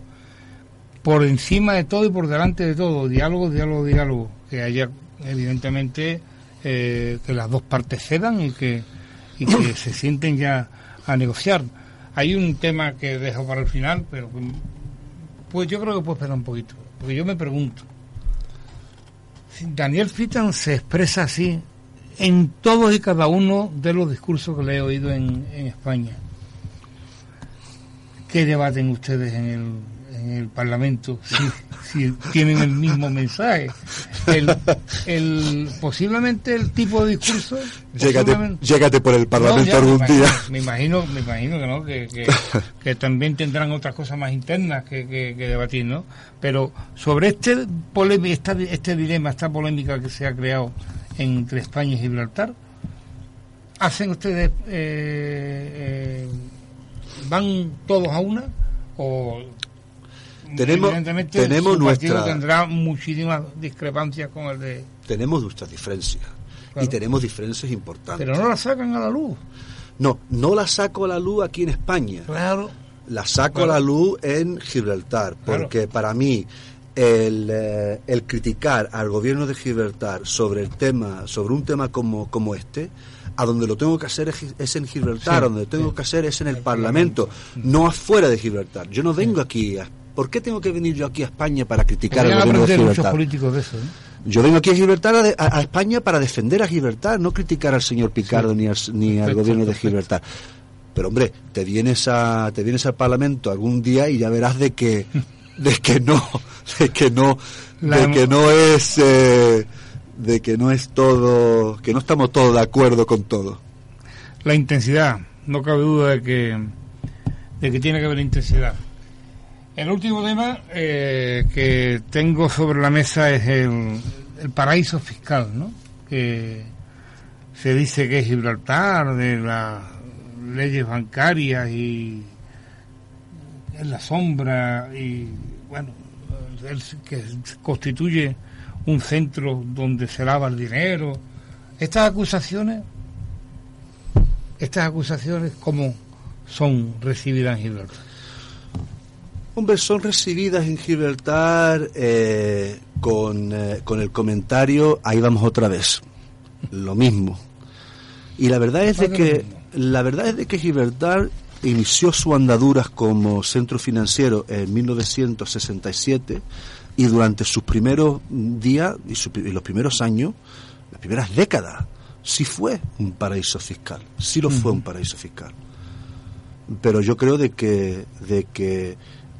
Por encima de todo y por delante de todo, diálogo, diálogo, diálogo. Que haya, evidentemente, eh, que las dos partes cedan y que, y que se sienten ya a negociar. Hay un tema que dejo para el final, pero pues yo creo que puedo esperar un poquito. Porque yo me pregunto, Daniel Fitan se expresa así en todos y cada uno de los discursos que le he oído en, España. ¿Qué debaten ustedes en el, en el Parlamento si, tienen el mismo mensaje? El, posiblemente el tipo de discurso... Llégate, por el Parlamento algún día. Me imagino, me imagino que, ¿no? que, también tendrán otras cosas más internas que, debatir, ¿no? Pero sobre este, esta, este dilema, esta polémica que se ha creado entre España y Gibraltar, ¿hacen ustedes... Eh, eh, ¿Van todos a una? ¿O tenemos, tenemos nuestra... tendrá muchísimas discrepancias con el de tenemos nuestras diferencias. Y tenemos diferencias importantes. Pero no las sacan a la luz. No, no la saco a la luz aquí en España. Claro. La saco a la luz en Gibraltar, porque para mí el, eh, el, criticar al gobierno de Gibraltar sobre el tema, sobre un tema como, como este, a donde lo tengo que hacer es, en Gibraltar, donde lo tengo que hacer es en el, Parlamento, no afuera de Gibraltar. Yo no vengo aquí a, ¿Por qué tengo que venir yo aquí a España para criticar al gobierno de Gibraltar? políticos de eso, ¿eh? Yo vengo aquí a Gibraltar a, España para defender a Gibraltar, no criticar al señor Picardo ni, ni al gobierno de Gibraltar. Pero hombre, te vienes a te vienes al Parlamento algún día y ya verás de que de que no de que no de que no es eh, de que no es todo que no estamos todos de acuerdo con todo. La intensidad, no cabe duda de que de que tiene que haber intensidad. El último tema eh, que tengo sobre la mesa es el, paraíso fiscal, ¿no? Que se dice que es Gibraltar de las leyes bancarias y en la sombra y bueno que constituye un centro donde se lava el dinero estas acusaciones estas acusaciones cómo son recibidas en Gibraltar Hombre, son recibidas en Gibraltar eh, con, eh, con el comentario, ahí vamos otra vez, lo mismo. Y la verdad es de que la verdad es de que Gibraltar inició su andadura como centro financiero en 1967 y durante sus primeros días y, los primeros años, las primeras décadas, sí fue un paraíso fiscal, sí lo fue un paraíso fiscal. Pero yo creo de que, de que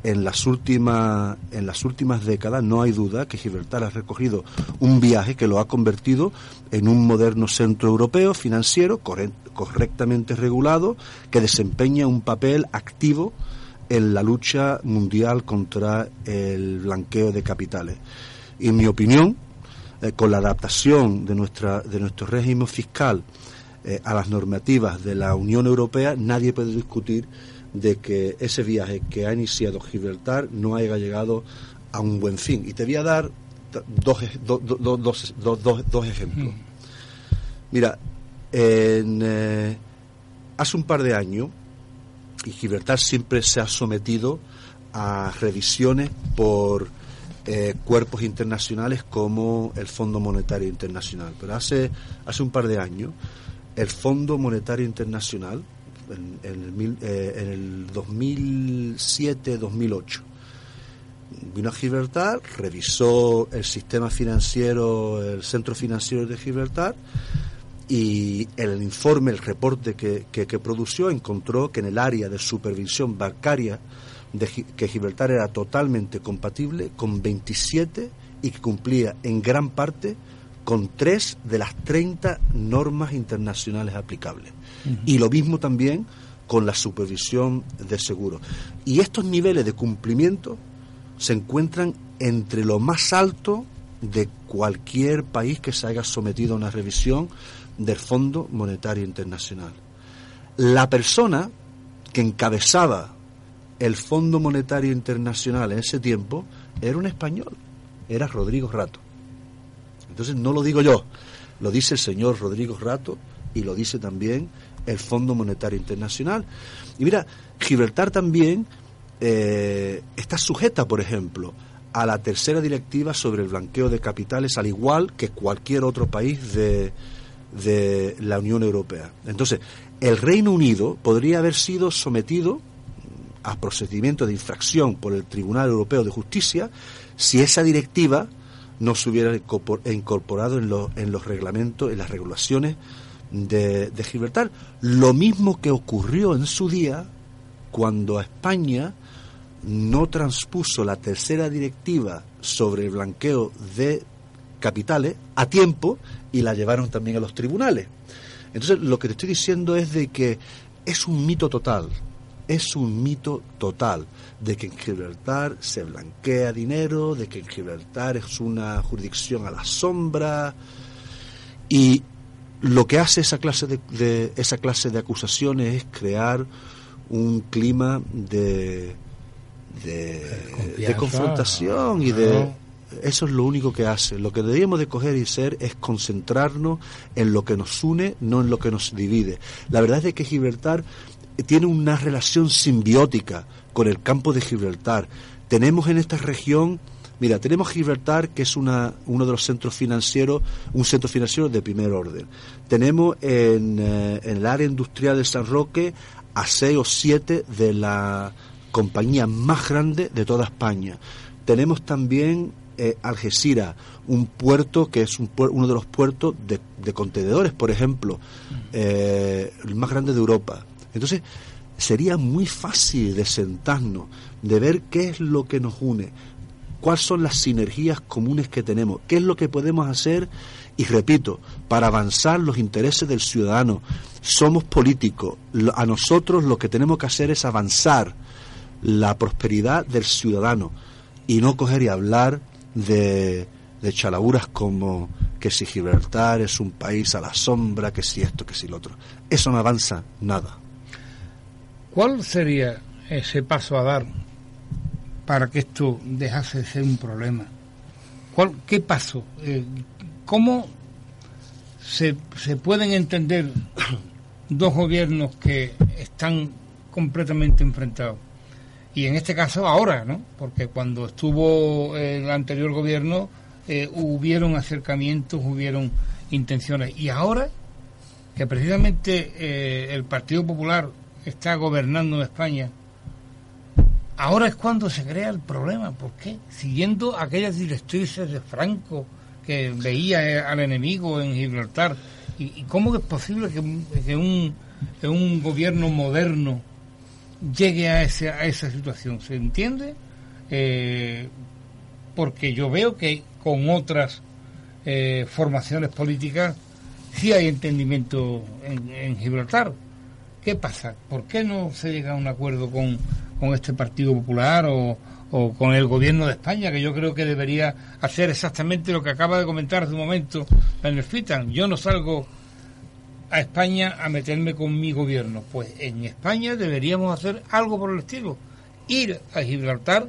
en las últimas en las últimas décadas no hay duda que Gibraltar ha recogido un viaje que lo ha convertido en un moderno centro europeo financiero correctamente regulado que desempeña un papel activo en la lucha mundial contra el blanqueo de capitales. Y en mi opinión, eh, con la adaptación de nuestra de nuestro régimen fiscal eh, a las normativas de la Unión Europea, nadie puede discutir de que ese viaje que ha iniciado Gibraltar no haya llegado a un buen fin. Y te voy a dar dos, dos, ejemplos. Mm. Mira, eh, hace un par de años, y Gibraltar siempre se ha sometido a revisiones por eh, cuerpos internacionales como el Fondo Monetario Internacional. Pero hace, hace un par de años, el Fondo Monetario Internacional en, el, eh, en el 2007-2008. Vino a Gibraltar, revisó el sistema financiero, el centro financiero de Gibraltar, y el informe, el reporte que, que, produció, encontró que en el área de supervisión bancaria de, que Gibraltar era totalmente compatible con 27 y que cumplía en gran parte con tres de las 30 normas internacionales aplicables. Y lo mismo también con la supervisión de seguros. Y estos niveles de cumplimiento se encuentran entre lo más alto de cualquier país que se haya sometido a una revisión del Fondo Monetario Internacional. La persona que encabezaba el Fondo Monetario Internacional en ese tiempo era un español, era Rodrigo Rato. Entonces no lo digo yo, lo dice el señor Rodrigo Rato y lo dice también el Fondo Monetario Internacional. Y mira, Gibraltar también eh, está sujeta, por ejemplo, a la tercera directiva sobre el blanqueo de capitales, al igual que cualquier otro país de, de la Unión Europea. Entonces, el Reino Unido podría haber sido sometido a procedimiento de infracción por el Tribunal Europeo de Justicia si esa directiva no se hubiera incorporado en, en los reglamentos, en las regulaciones de, Gibraltar. Lo mismo que ocurrió en su día cuando España no transpuso la tercera directiva sobre el blanqueo de capitales a tiempo y la llevaron también a los tribunales. Entonces, lo que te estoy diciendo es de que es un mito total, es un mito total de que en Gibraltar se blanquea dinero, de que en Gibraltar es una jurisdicción a la sombra y lo que hace esa clase de, esa clase de acusaciones es crear un clima de de, confrontación y de eso es lo único que hace. Lo que deberíamos de coger y ser es concentrarnos en lo que nos une, no en lo que nos divide. La verdad es que Gibraltar tiene una relación simbiótica con el campo de Gibraltar. Tenemos en esta región, mira, tenemos Gibraltar, que es una, uno de los centros financieros, un centro financiero de primer orden. Tenemos en, eh, en el área industrial de San Roque a seis o siete de la compañía más grande de toda España. Tenemos también eh, Algeciras, un puerto que es uno de los puertos de, contenedores, por ejemplo, eh, el más grande de Europa. Entonces, sería muy fácil de sentarnos, de ver qué es lo que nos une, cuáles son las sinergias comunes que tenemos, qué es lo que podemos hacer y repito, para avanzar los intereses del ciudadano. Somos políticos, a nosotros lo que tenemos que hacer es avanzar la prosperidad del ciudadano y no coger y hablar de, de chalaburas como que si Gibraltar es un país a la sombra, que si esto, que si lo otro. Eso no avanza nada. ¿Cuál sería ese paso a dar para que esto dejase de ser un problema? ¿Cuál, ¿Qué paso? Eh, ¿Cómo se, se pueden entender dos gobiernos que están completamente enfrentados? y en este caso ahora, ¿no? Porque cuando estuvo el anterior gobierno eh, hubieron acercamientos, hubieron intenciones. Y ahora que precisamente eh, el Partido Popular está gobernando en España, ahora es cuando se crea el problema. ¿Por qué? Siguiendo aquellas directrices de Franco que veía eh, al enemigo en Gibraltar. ¿Y, cómo es posible que, que un, que un gobierno moderno llegue a, ese, a esa situación. ¿Se entiende? Eh, porque yo veo que con otras eh, formaciones políticas sí hay entendimiento en, Gibraltar. ¿Qué pasa? ¿Por qué no se llega a un acuerdo con, con este Partido Popular o, o, con el gobierno de España, que yo creo que debería hacer exactamente lo que acaba de comentar hace un momento el Fitan? Yo no salgo a España a meterme con mi gobierno. Pues en España deberíamos hacer algo por el estilo. Ir a Gibraltar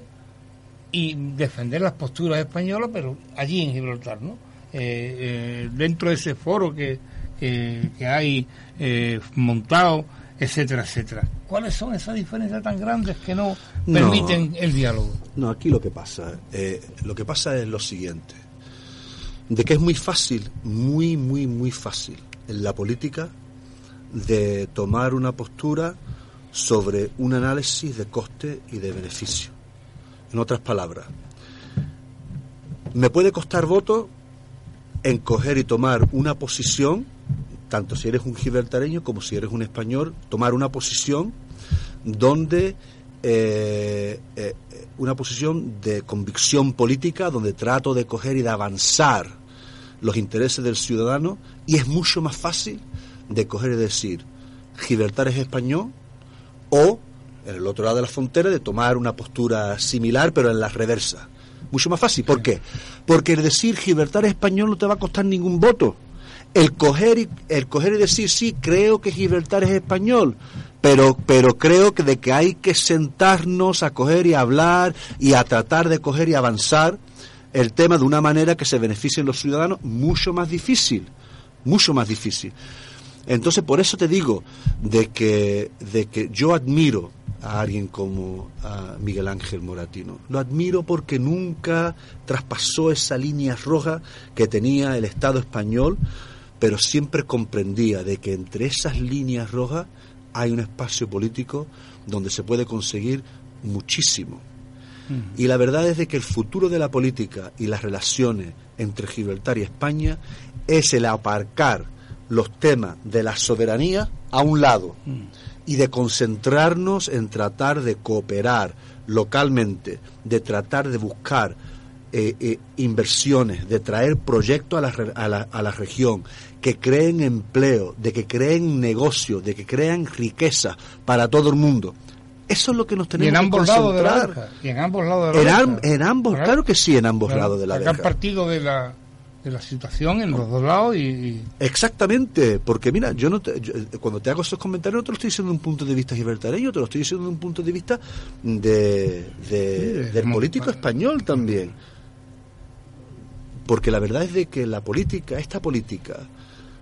y defender las posturas españolas, pero allí en Gibraltar, ¿no? Eh, eh, dentro de ese foro que, que, hay eh, montado, etcétera, etcétera. ¿Cuáles son esas diferencias tan grandes que no permiten el diálogo? No, aquí lo que pasa, lo que pasa es lo siguiente, de que es muy fácil, muy, muy, muy fácil en la política de tomar una postura sobre un análisis de coste y de beneficio. En otras palabras, me puede costar voto en coger y tomar una posición, tanto si eres un gibraltareño como si eres un español, tomar una posición donde eh, eh, una posición de convicción política, donde trato de coger y de avanzar los intereses del ciudadano y es mucho más fácil de coger y decir Gibraltar es español o en el otro lado de la frontera de tomar una postura similar pero en la reversa. Mucho más fácil. ¿Por qué? Porque el decir Gibraltar es español no te va a costar ningún voto. El coger y, el coger y decir sí, creo que Gibraltar es español, pero, pero creo que de que hay que sentarnos a coger y hablar y a tratar de coger y avanzar el tema de una manera que se beneficien los ciudadanos, mucho más difícil, mucho más difícil. Entonces, por eso te digo de que, de que yo admiro a alguien como a Miguel Ángel Moratino. Lo admiro porque nunca traspasó esa línea roja que tenía el Estado español, pero siempre comprendía de que entre esas líneas rojas hay un espacio político donde se puede conseguir muchísimo. Y la verdad es de que el futuro de la política y las relaciones entre Gibraltar y España es el aparcar los temas de la soberanía a un lado y de concentrarnos en tratar de cooperar localmente, de tratar de buscar eh, eh, inversiones, de traer proyectos a la, a, la, a la región, que creen empleo, de que creen negocio, de que crean riqueza para todo el mundo. Eso es lo que nos tenemos en ambos que lados de la Y en ambos lados de la en, en ambos, claro que sí, en ambos lados de la verja. partido de la, de la situación en los dos lados y, Exactamente, porque mira, yo no cuando te hago esos comentarios no te lo estoy diciendo de un punto de vista gibraltareño, te lo estoy diciendo de un punto de vista de, del político español también. Porque la verdad es de que la política, esta política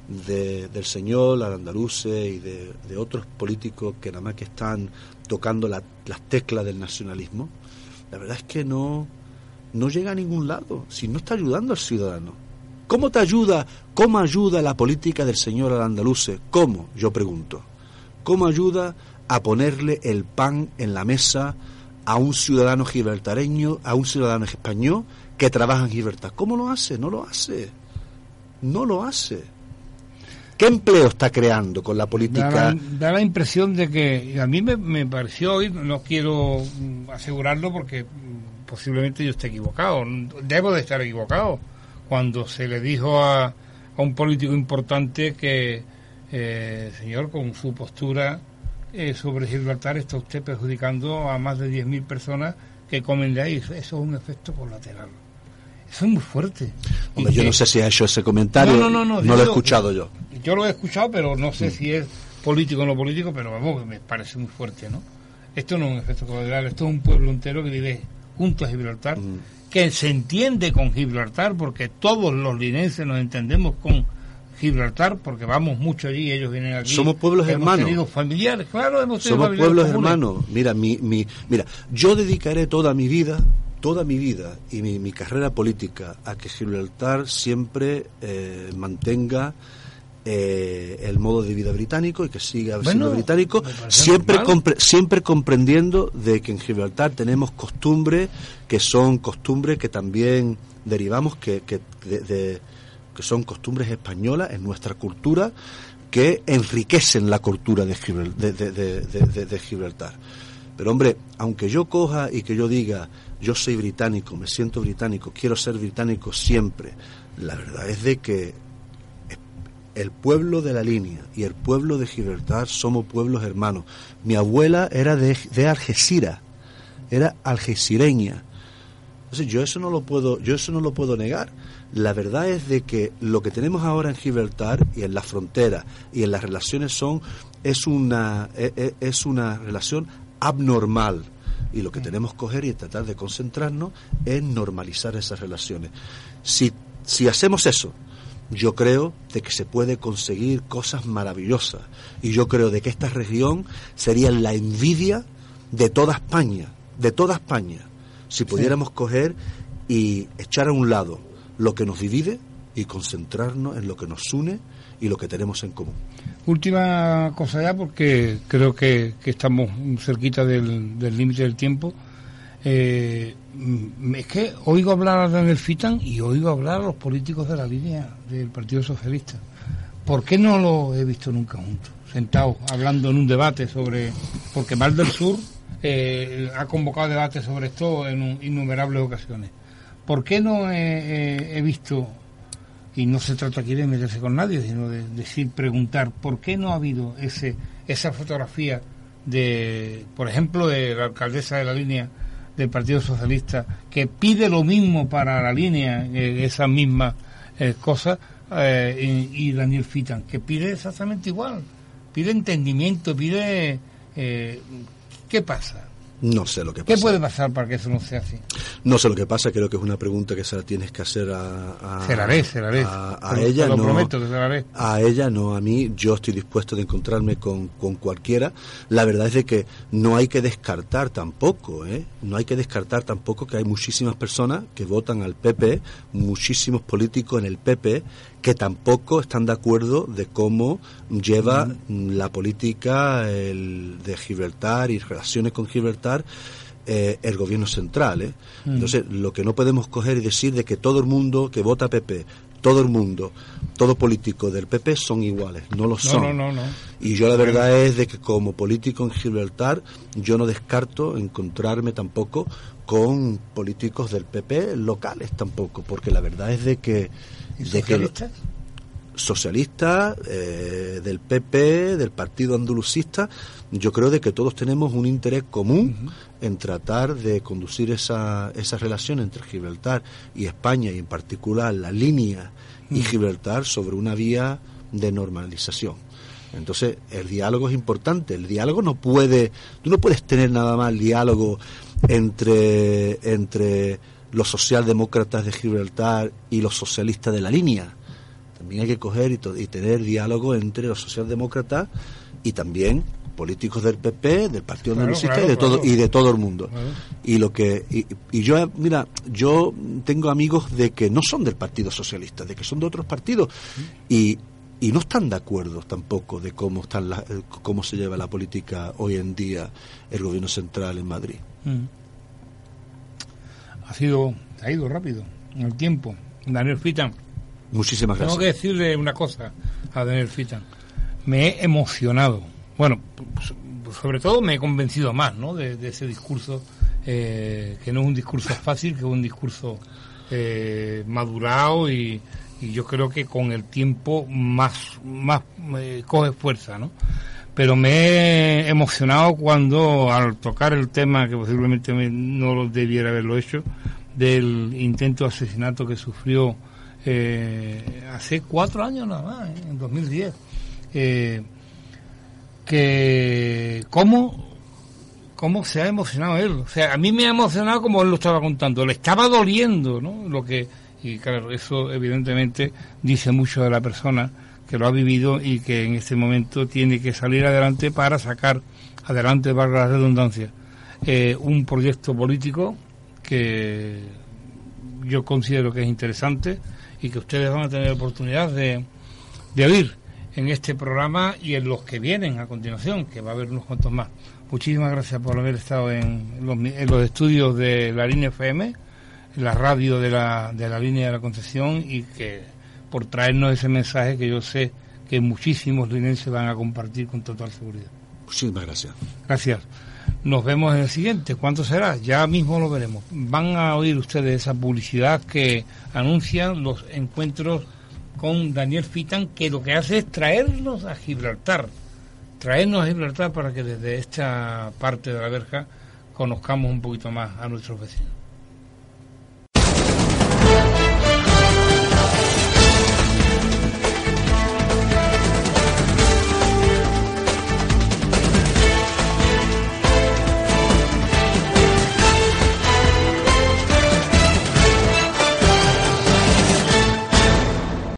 del señor Arandaluce y de, otros políticos que nada más que están tocando las teclas del nacionalismo, la verdad es que no, no llega a ningún lado, si no está ayudando al ciudadano. ¿Cómo te ayuda, cómo ayuda la política del señor Arandaluce? ¿Cómo? Yo pregunto. ¿Cómo ayuda a ponerle el pan en la mesa a un ciudadano gibraltareño, a un ciudadano español que trabaja en Gibraltar? ¿Cómo lo hace? No lo hace. No lo hace. ¿Qué empleo está creando con la política? Da la, impresión de que, a mí me, pareció hoy, no quiero mm, asegurarlo porque mm, posiblemente yo esté equivocado, debo de estar equivocado, cuando se le dijo a, un político importante que, eh, señor, con su postura eh, sobre Gibraltar está usted perjudicando a más de 10.000 personas que comen de ahí. Eso es un efecto colateral. Eso es muy fuerte. yo no sé si ha hecho ese comentario. No, no, no. No, lo he escuchado yo. Yo lo he escuchado, pero no sé mm. si es político o no político, pero vamos, me parece muy fuerte, ¿no? Esto no es un efecto colateral, esto es un pueblo entero que vive junto a Gibraltar, mm. Que se entiende con Gibraltar, porque todos los linenses nos entendemos con Gibraltar, porque vamos mucho allí, ellos vienen aquí. Somos pueblos hemos hermanos. Tenido familiares, claro, hemos tenido Somos pueblos hermanos. Mira, mi, mi, mira, yo dedicaré toda mi vida, toda mi vida y mi, mi carrera política a que Gibraltar siempre eh, mantenga eh, el modo de vida británico y que siga siendo británico, siempre, siempre comprendiendo de que en Gibraltar tenemos costumbres que son costumbres que también derivamos que, que, de, que son costumbres españolas en nuestra cultura que enriquecen la cultura de, de Gibraltar. Pero hombre, aunque yo coja y que yo diga, yo soy británico, me siento británico, quiero ser británico siempre, la verdad es de que el pueblo de la línea y el pueblo de Gibraltar somos pueblos hermanos. Mi abuela era de, de Algeciras, era algecireña. Entonces yo eso no lo puedo, yo eso no lo puedo negar. La verdad es de que lo que tenemos ahora en Gibraltar y en la frontera y en las relaciones son es una e, e, es una relación abnormal y lo que tenemos que coger y tratar de concentrarnos en normalizar esas relaciones. Si si hacemos eso, yo creo de que se puede conseguir cosas maravillosas y yo creo de que esta región sería la envidia de toda España, de toda España, si pudiéramos coger y echar a un lado lo que nos divide y concentrarnos en lo que nos une y lo que tenemos en común. Última cosa ya, porque creo que, estamos cerquita del límite del tiempo. Eh, es que oigo hablar a Daniel Fitan y oigo hablar a los políticos de la línea del Partido Socialista. ¿Por qué no lo he visto nunca juntos? Sentados, hablando en un debate sobre... Porque Mal del Sur eh, ha convocado debates sobre esto en innumerables ocasiones. ¿Por qué no he, visto, y no se trata aquí de meterse con nadie, sino de decir, preguntar, ¿por qué no ha habido ese esa fotografía de, por ejemplo, de la alcaldesa de la línea del Partido Socialista que pide lo mismo para la línea, eh, esa misma eh, cosa, eh, y, Daniel Fitan, que pide exactamente igual, pide entendimiento, pide... ¿Qué pasa? No sé lo que pasa. ¿Qué puede pasar para que eso no sea así? No sé lo que pasa, creo que es una pregunta que se la tienes que hacer a, a, se la se la a, ella. no, prometo que se la A ella, no a mí. Yo estoy dispuesto de encontrarme con, con cualquiera. La verdad es de que no hay que descartar tampoco, ¿eh? No hay que descartar tampoco que hay muchísimas personas que votan al PP, muchísimos políticos en el PP que tampoco están de acuerdo de cómo lleva la política de Gibraltar y relaciones con Gibraltar eh, el gobierno central. ¿eh? Entonces, lo que no podemos coger y decir de que todo el mundo que vota PP, todo el mundo, todo político del PP son iguales, no lo son. No, no, y yo la verdad es de que como político en Gibraltar, yo no descarto encontrarme tampoco con políticos del PP locales tampoco, porque la verdad es de que socialistas? socialista, eh, del PP, del Partido Andalucista, yo creo de que todos tenemos un interés común en tratar de conducir esa, esa relación entre Gibraltar y España y en particular la línea y Gibraltar sobre una vía de normalización. Entonces, el diálogo es importante. El diálogo no puede, tú no puedes tener nada más diálogo entre, entre los socialdemócratas de Gibraltar y los socialistas de la línea. También hay que coger y, tener diálogo entre los socialdemócratas y también políticos del PP, del Partido claro, y de todo y de todo el mundo. Y lo que y, yo mira, yo tengo amigos de que no son del Partido Socialista, de que son de otros partidos y y no están de acuerdo tampoco de cómo están cómo se lleva la política hoy en día el gobierno central en Madrid. Mm. Ha sido ha ido rápido en el tiempo. Daniel Fitan. Muchísimas gracias. Tengo que decirle una cosa a Daniel Fitan. Me he emocionado. Bueno, sobre todo me he convencido más, ¿no? De, ese discurso eh, que no es un discurso fácil, que es un discurso eh, madurado y, y yo creo que con el tiempo más, más eh, coge fuerza, ¿no? Pero me he emocionado cuando al tocar el tema, que posiblemente no lo debiera haberlo hecho, del intento de asesinato que sufrió eh, hace cuatro años nada más, ¿eh? en 2010. Eh, que cómo, cómo se ha emocionado él. O sea, a mí me ha emocionado como él lo estaba contando. Le estaba doliendo, ¿no? Lo que y claro, eso evidentemente dice mucho de la persona que lo ha vivido y que en este momento tiene que salir adelante para sacar adelante, valga la redundancia, eh, un proyecto político que yo considero que es interesante y que ustedes van a tener oportunidad de, de oír en este programa y en los que vienen a continuación, que va a haber unos cuantos más. Muchísimas gracias por haber estado en los, en los estudios de la línea FM la radio de la, de la línea de la Concepción y que por traernos ese mensaje que yo sé que muchísimos linenses van a compartir con total seguridad. Muchísimas gracias. Gracias. Nos vemos en el siguiente. ¿Cuánto será? Ya mismo lo veremos. Van a oír ustedes esa publicidad que anuncian los encuentros con Daniel Fitan, que lo que hace es traernos a Gibraltar. Traernos a Gibraltar para que desde esta parte de la verja conozcamos un poquito más a nuestros vecinos.